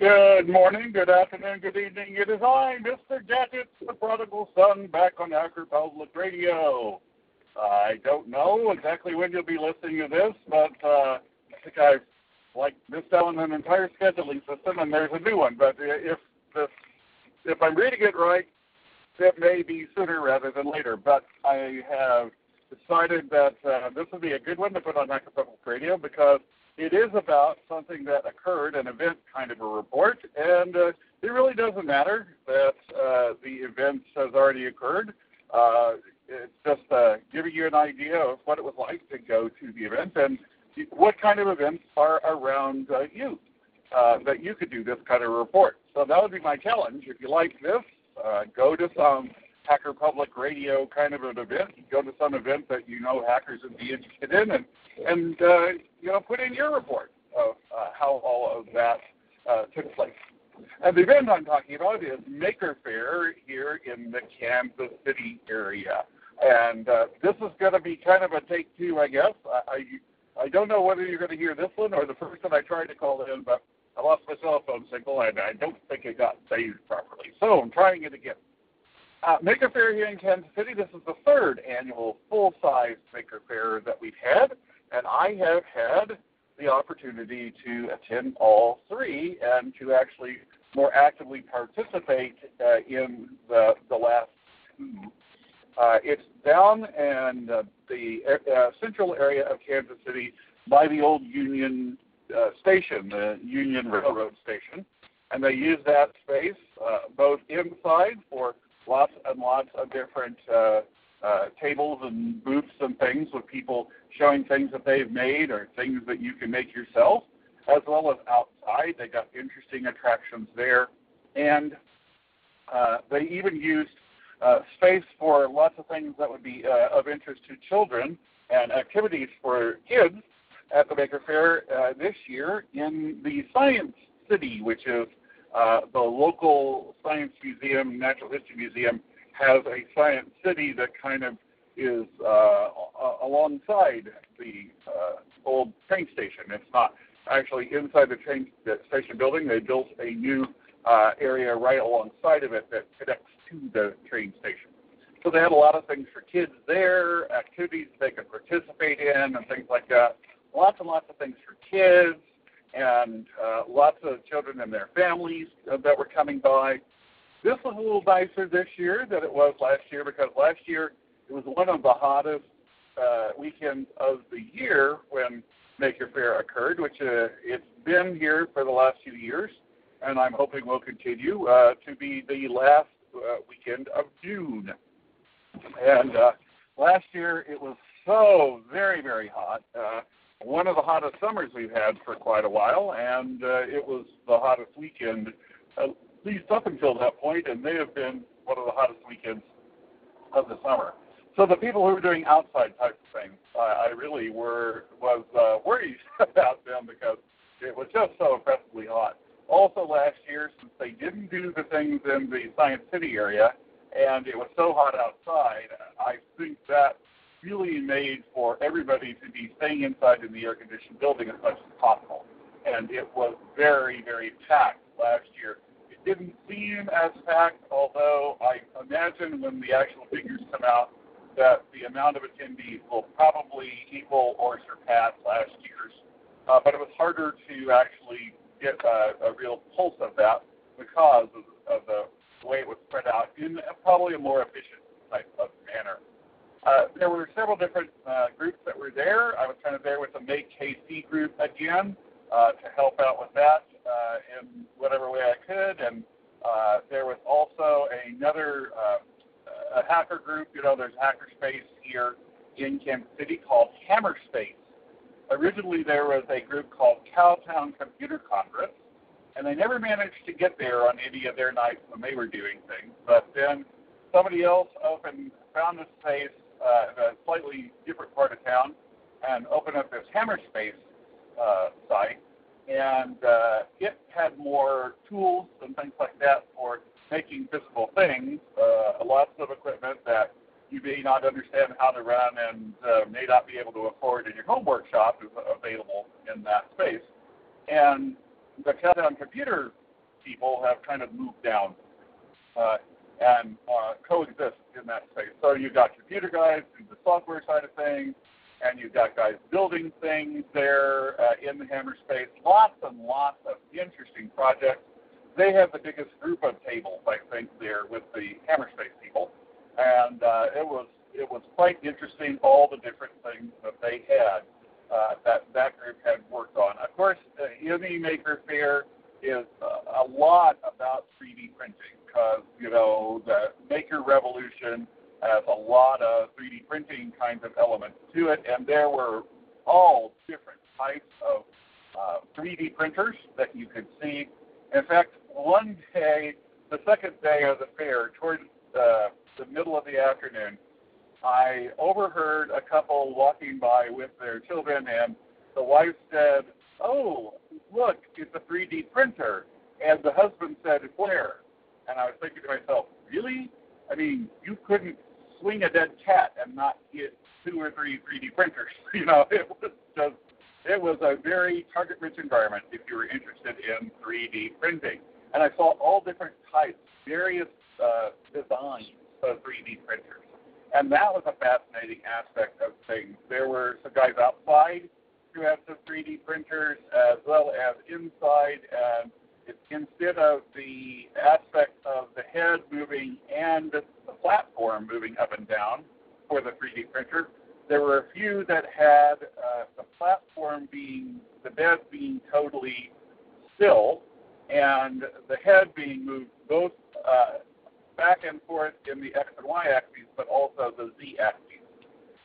Good morning, good afternoon, good evening. It is I, Mr. Gadgets, the prodigal son, back on Hacker Public Radio. I don't know exactly when you'll be listening to this, but uh, I think I've like missed out on an entire scheduling system, and there's a new one. But if this, if I'm reading it right, it may be sooner rather than later. But I have decided that uh, this would be a good one to put on Hacker Public Radio because it is about something that occurred, an event kind of a report, and uh, it really doesn't matter that uh, the event has already occurred. Uh, it's just uh, giving you an idea of what it was like to go to the event and what kind of events are around uh, you uh, that you could do this kind of report. So that would be my challenge. If you like this, uh, go to some Hacker Public Radio kind of an event. Go to some event that you know hackers would be interested in, and and uh, you know put in your report of uh, how all of that uh, took place. And the event I'm talking about is Maker Faire here in the Kansas City area. And uh, this is going to be kind of a take two, I guess. I, I, I don't know whether you're going to hear this one or the first one I tried to call in, but I lost my cell phone signal and I don't think it got saved properly. So I'm trying it again. Uh, Maker Faire here in Kansas City. This is the third annual full-size Maker Faire that we've had, and I have had the opportunity to attend all three and to actually more actively participate uh, in the, the last two. Uh, it's down in the uh, central area of Kansas City by the old Union uh, Station, the Union Railroad Station, and they use that space uh, both inside for lots and lots of different uh, uh, tables and booths and things with people showing things that they've made or things that you can make yourself, as well as outside. They got interesting attractions there, and uh, they even used uh, space for lots of things that would be uh, of interest to children and activities for kids at the Maker Faire uh, this year in the Science City, which is uh, the local science museum, natural history museum, has a science city that kind of is uh, alongside the uh, old train station. It's not actually inside the train the station building. They built a new uh, area right alongside of it that connects to the train station. So they had a lot of things for kids there, activities they could participate in, and things like that. Lots and lots of things for kids and uh, lots of children and their families that were coming by. This was a little nicer this year than it was last year because last year it was one of the hottest uh, weekends of the year when Maker Faire occurred, which uh, it's been here for the last few years, and I'm hoping will continue uh, to be the last uh, weekend of June. And uh, last year it was so very, very hot. Uh, one of the hottest summers we've had for quite a while, and uh, it was the hottest weekend, at least up until that point, and may have been one of the hottest weekends of the summer. So the people who were doing outside type of things, I, I really were was uh, worried about them because it was just so oppressively hot. Also, last year, since they didn't do the things in the Science City area, and it was so hot outside, really made for everybody to be staying inside in the air conditioned building as much as possible. And it was very, very packed last year. It didn't seem as packed, although I imagine when the actual figures come out that the amount of attendees will probably equal or surpass last year's. Uh, but it was harder to actually get a, a real pulse of that because of, of the way it was spread out in probably a more efficient type of manner. Uh, there were several different uh, groups that were there. I was kind of there with the Make KC group again uh, to help out with that uh, in whatever way I could. And uh, there was also another uh, a hacker group. You know, there's hackerspace here in Kansas City called Hammerspace. Originally, there was a group called Cowtown Computer Congress, and they never managed to get there on any of their nights when they were doing things. But then somebody else opened, found a space uh, a slightly different part of town and opened up this Hammerspace uh, site, and uh, it had more tools and things like that for making physical things, uh, lots of equipment that you may not understand how to run and uh, may not be able to afford in your home workshop is available in that space. And the Cowtown Computer people have kind of moved down uh, and uh, coexist in that space. So you've got computer guys do the software side of things, and you've got guys building things there uh, in the Hammer space. Lots and lots of interesting projects. They have the biggest group of tables, I think, there with the Hammer space people, and uh, it was it was quite interesting all the different things that they had uh, that that group had worked on. Of course, the Uni Maker Faire is uh, a lot about 3D printing because you know the Maker Revolution has a lot of 3D printing kinds of elements to it, and there were all different types of uh, 3D printers that you could see. In fact, one day, the second day of the fair, towards uh, the middle of the afternoon, I overheard a couple walking by with their children, and the wife said, "Oh, look, it's a 3D printer," and the husband said, "Where?" And I was thinking to myself, "Really? I mean, you couldn't swing a dead cat and not get two or three 3D printers. You know, it was just it was a very target-rich environment if you were interested in 3D printing. And I saw all different types, various uh, designs of 3D printers. And that was a fascinating aspect of things. There were some guys outside who had some 3D printers as well as inside. And instead of the aspect of the head moving and the platform moving up and down for the 3D printer, there were a few that had uh, the platform being, the bed being totally still, and the head being moved both uh, back and forth in the x and y axes, but also the z axis.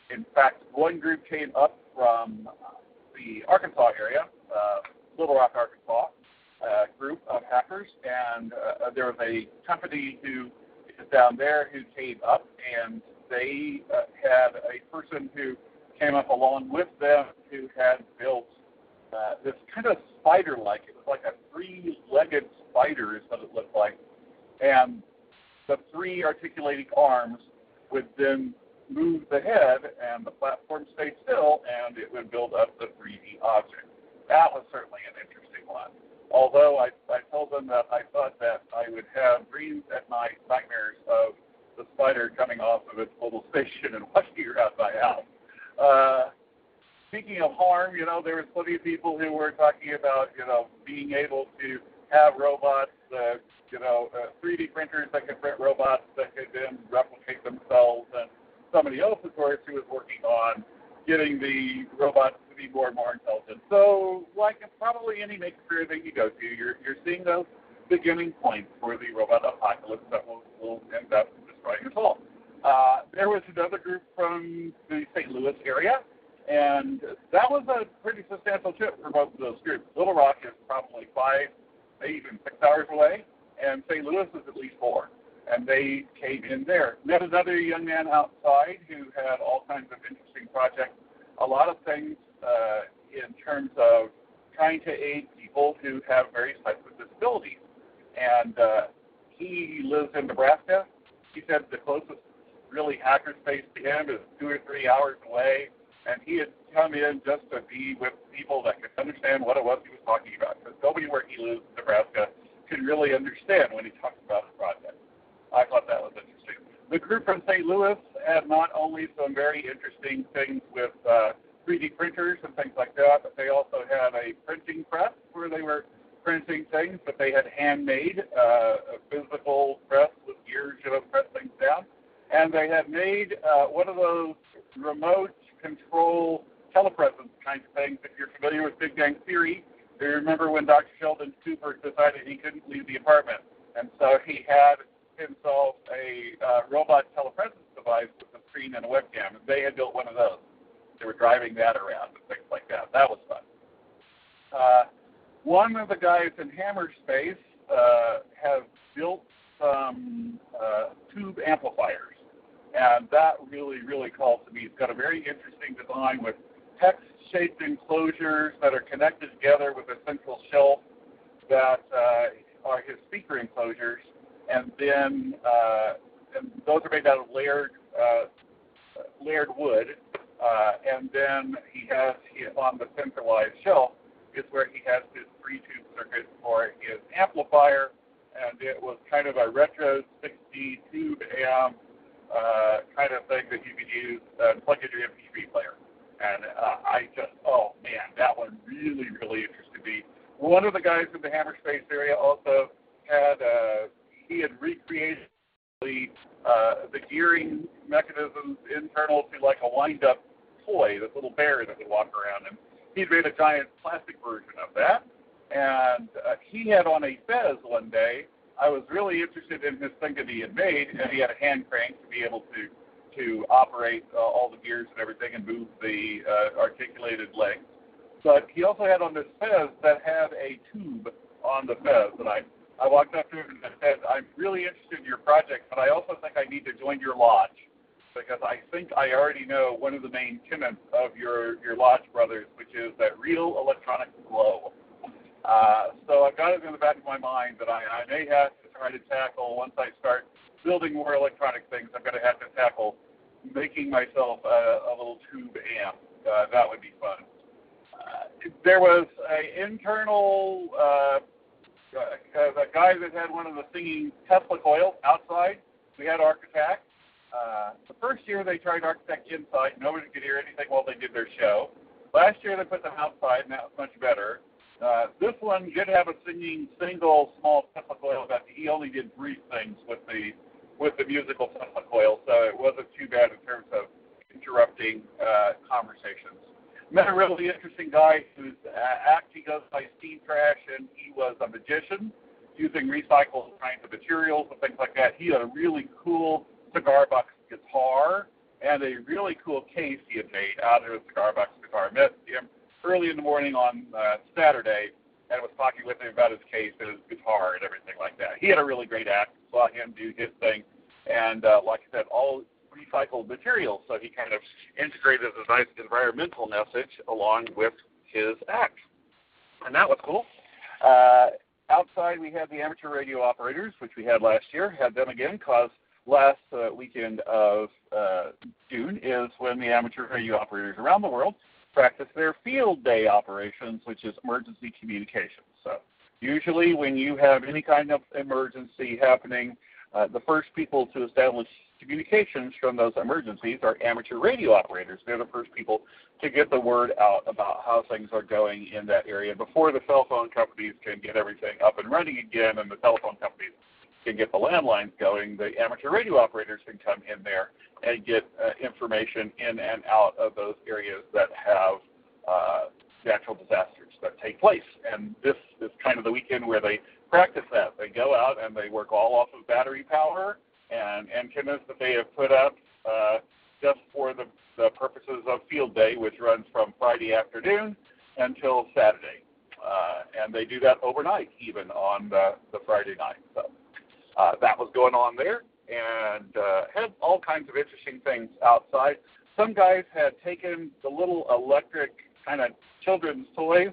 In fact, one group came up from the Arkansas area, uh, Little Rock, Arkansas, group of hackers, and uh, there was a company who is down there who came up, and they uh, had a person who came up along with them who had built uh, this kind of spider-like. It was like a three-legged spider, is what it looked like, and the three articulating arms would then move the head, and the platform stayed still, and it would build up the 3D object. That was certainly an interesting one. Although I, I told them that I thought that I would have dreams at night, nightmares of the spider coming off of its little station and watching around my house. Uh, speaking of harm, you know, there was plenty of people who were talking about, you know, being able to have robots, uh, you know, uh, 3D printers that could print robots that could then replicate themselves, and somebody else, of course, who was working on getting the robots to be more and more intelligent. So, like probably any maker that you go to, you're you're seeing those beginning points for the robot apocalypse that will, will end up destroying us all. Uh, there was another group from the St. Louis area, and that was a pretty substantial trip for both of those groups. Little Rock is probably five maybe even six hours away, and St. Louis is at least four. And they came in there. Met another young man outside who had all kinds of interesting projects, a lot of things uh, in terms of trying to aid people who have various types of disabilities. And uh, he lives in Nebraska. He said the closest really hacker space to him is two or three hours away. And he had come in just to be with people that could understand what it was he was talking about. Because nobody where he lives in Nebraska could really understand when he talked about the project. I thought that was interesting. The group from St. Louis had not only some very interesting things with uh, 3D printers and things like that, but they also had a printing press where they were printing things, but they had handmade uh, a physical press with gears, know, press things down. And they had made uh, one of those remote control telepresence kind of things. If you're familiar with Big Bang Theory, you remember when Dr. Sheldon Cooper decided he couldn't leave the apartment? And so he had himself a uh, robot telepresence device with a screen and a webcam. And they had built one of those. They were driving that around and things like that. That was fun. Uh, one of the guys in Hammer Space uh, have built some uh, tube amplifiers. And that really, really calls to me. It's got a very interesting design with text-shaped enclosures that are connected together with a central shelf that uh, are his speaker enclosures, and then uh, and those are made out of layered uh, layered wood. And then he has he, on the centralized shelf is where he has his three-tube circuit for his amplifier, and it was kind of a retro 60 tube amp uh, kind of thing that you could use uh, plug into your MP3 player. And uh, I just, oh man, that one really, really interested me. One of the guys in the Hammer Space area also had, uh, he had recreated the, uh, the gearing mechanisms internal to like a wind-up toy, this little bear that would walk around. And he'd made a giant plastic version of that. And uh, he had on a Fez one day. I was really interested in this thing that he had made, and he had a hand crank to be able to to operate uh, all the gears and everything and move the uh, articulated legs. But he also had on this Fez that had a tube on the Fez, and I I walked up to him and said, "I'm really interested in your project, but I also think I need to join your lodge." Because I think I already know one of the main tenets of your your Lodge Brothers, which is that real electronic glow. Uh, so I've got it in the back of my mind that I, I may have to try to tackle once I start building more electronic things. I'm going to have to tackle making myself a, a little tube amp. Uh, that would be fun. Uh, there was an internal uh, uh, a guy that had one of the singing Tesla coils outside. We had ArcAttack uh, the first year they tried ArcAttack inside. Nobody could hear anything while they did their show. Last year they put them outside, and that was much better. Uh, this one did have a singing single small Tesla coil, but he only did brief things with the with the musical Tesla coil, so it wasn't too bad in terms of interrupting uh, conversations. Met a really interesting guy whose uh, act he goes by Steve Trash, and he was a magician using recycled kinds of materials and things like that. He had a really cool cigar box guitar and a really cool case he had made out of a cigar box guitar. I met him early in the morning on uh, Saturday and was talking with him about his case and his guitar and everything like that. He had a really great act. Saw him do his thing, and uh, like I said, all recycled materials. So he kind of integrated a nice environmental message along with his act, and that was cool. Uh, outside, we had the amateur radio operators, which we had last year. Had them again, cause last uh, weekend of uh, June is when the amateur radio operators around the world practice their field day operations, which is emergency communications. So usually when you have any kind of emergency happening, uh, the first people to establish communications from those emergencies are amateur radio operators. They're the first people to get the word out about how things are going in that area before the cell phone companies can get everything up and running again and the telephone companies can get the landlines going, the amateur radio operators can come in there and get uh, information in and out of those areas that have uh, natural disasters that take place. And this is kind of the weekend where they practice that. They go out and they work all off of battery power and antennas that they have put up uh, just for the, the purposes of field day, which runs from Friday afternoon until Saturday. Uh, and they do that overnight, even on the, the Friday night. So uh, that was going on there and uh, had all kinds of interesting things outside. Some guys had taken the little electric kind of children's toys,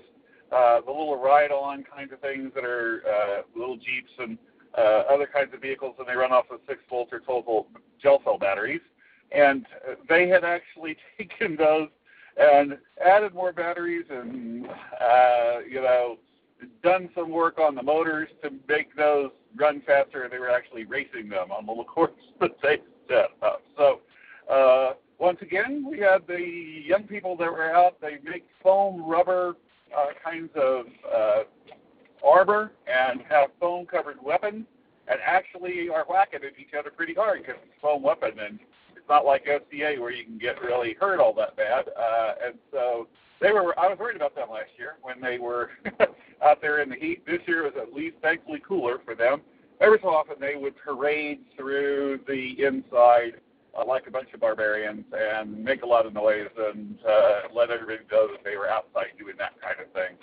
uh, the little ride-on kinds of things that are uh, little jeeps and uh, other kinds of vehicles, and they run off of six volt or 12 volt gel cell batteries. And they had actually taken those and added more batteries and uh, you know done some work on the motors to make those run faster. They were actually racing them on the little course that they set up. So uh, once again, we had the young people that were out. They make foam rubber uh, kinds of uh, armor and have foam covered weapons and actually are whacking at each other pretty hard because it's foam weapon and not like SCA where you can get really hurt all that bad. Uh, and so they were. I was worried about them last year when they were out there in the heat. This year was at least thankfully cooler for them. Every so often they would parade through the inside uh, like a bunch of barbarians and make a lot of noise and uh, let everybody know that they were outside doing that kind of thing.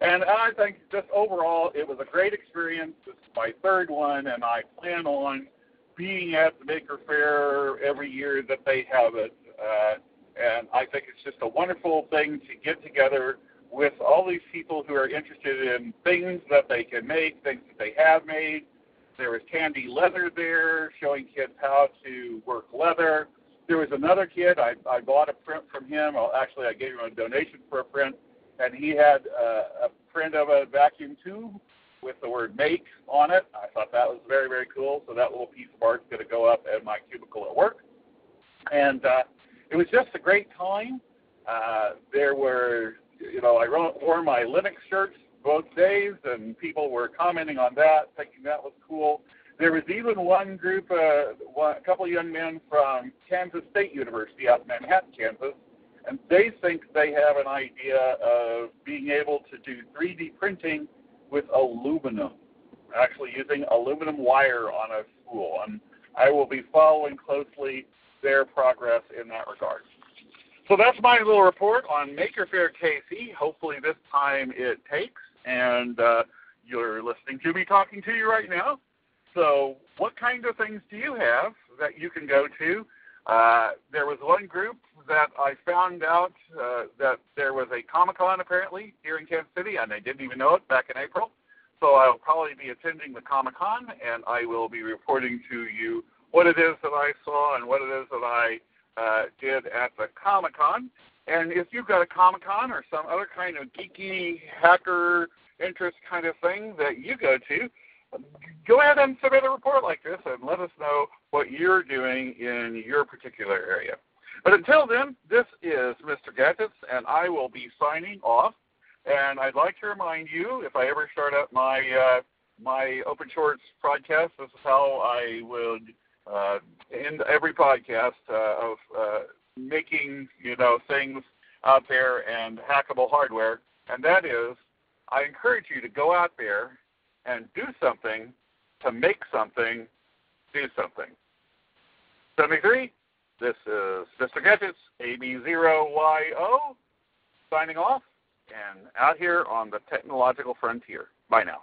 And I think just overall, it was a great experience. This is my third one, and I plan on being at the Maker Faire every year that they have it. Uh, and I think it's just a wonderful thing to get together with all these people who are interested in things that they can make, things that they have made. There was Tandy Leather there showing kids how to work leather. There was another kid, I, I bought a print from him. Well, actually, I gave him a donation for a print, and he had uh, a print of a vacuum tube with the word make on it. I thought that was very, very cool. So that little piece of art's going to go up at my cubicle at work. And uh, it was just a great time. Uh, there were, you know, I wore my Linux shirts both days, and people were commenting on that, thinking that was cool. There was even one group, uh, one, a couple of young men from Kansas State University out in Manhattan, Kansas, and they think they have an idea of being able to do 3D printing with aluminum, actually using aluminum wire on a spool. And I will be following closely their progress in that regard. So that's my little report on Maker Faire KC. Hopefully this time it takes, and uh, you're listening to me talking to you right now. So what kind of things do you have that you can go to? Uh, there was one group that I found out uh, that there was a Comic Con apparently here in Kansas City, and I didn't even know it back in April. So I'll probably be attending the Comic Con, and I will be reporting to you what it is that I saw and what it is that I uh, did at the Comic Con. And if you've got a Comic Con or some other kind of geeky hacker interest kind of thing that you go to, go ahead and submit a report like this and let us know what you're doing in your particular area. But until then, this is Mr. Gadgets, and I will be signing off. And I'd like to remind you, if I ever start up my uh, my Open Shorts podcast, this is how I would uh, end every podcast uh, of uh, making you know things out there and hackable hardware, and that is, I encourage you to go out there and do something to make something do something. 73, this is Mr. Gadgets, AB0YO, signing off and out here on the technological frontier. Bye now.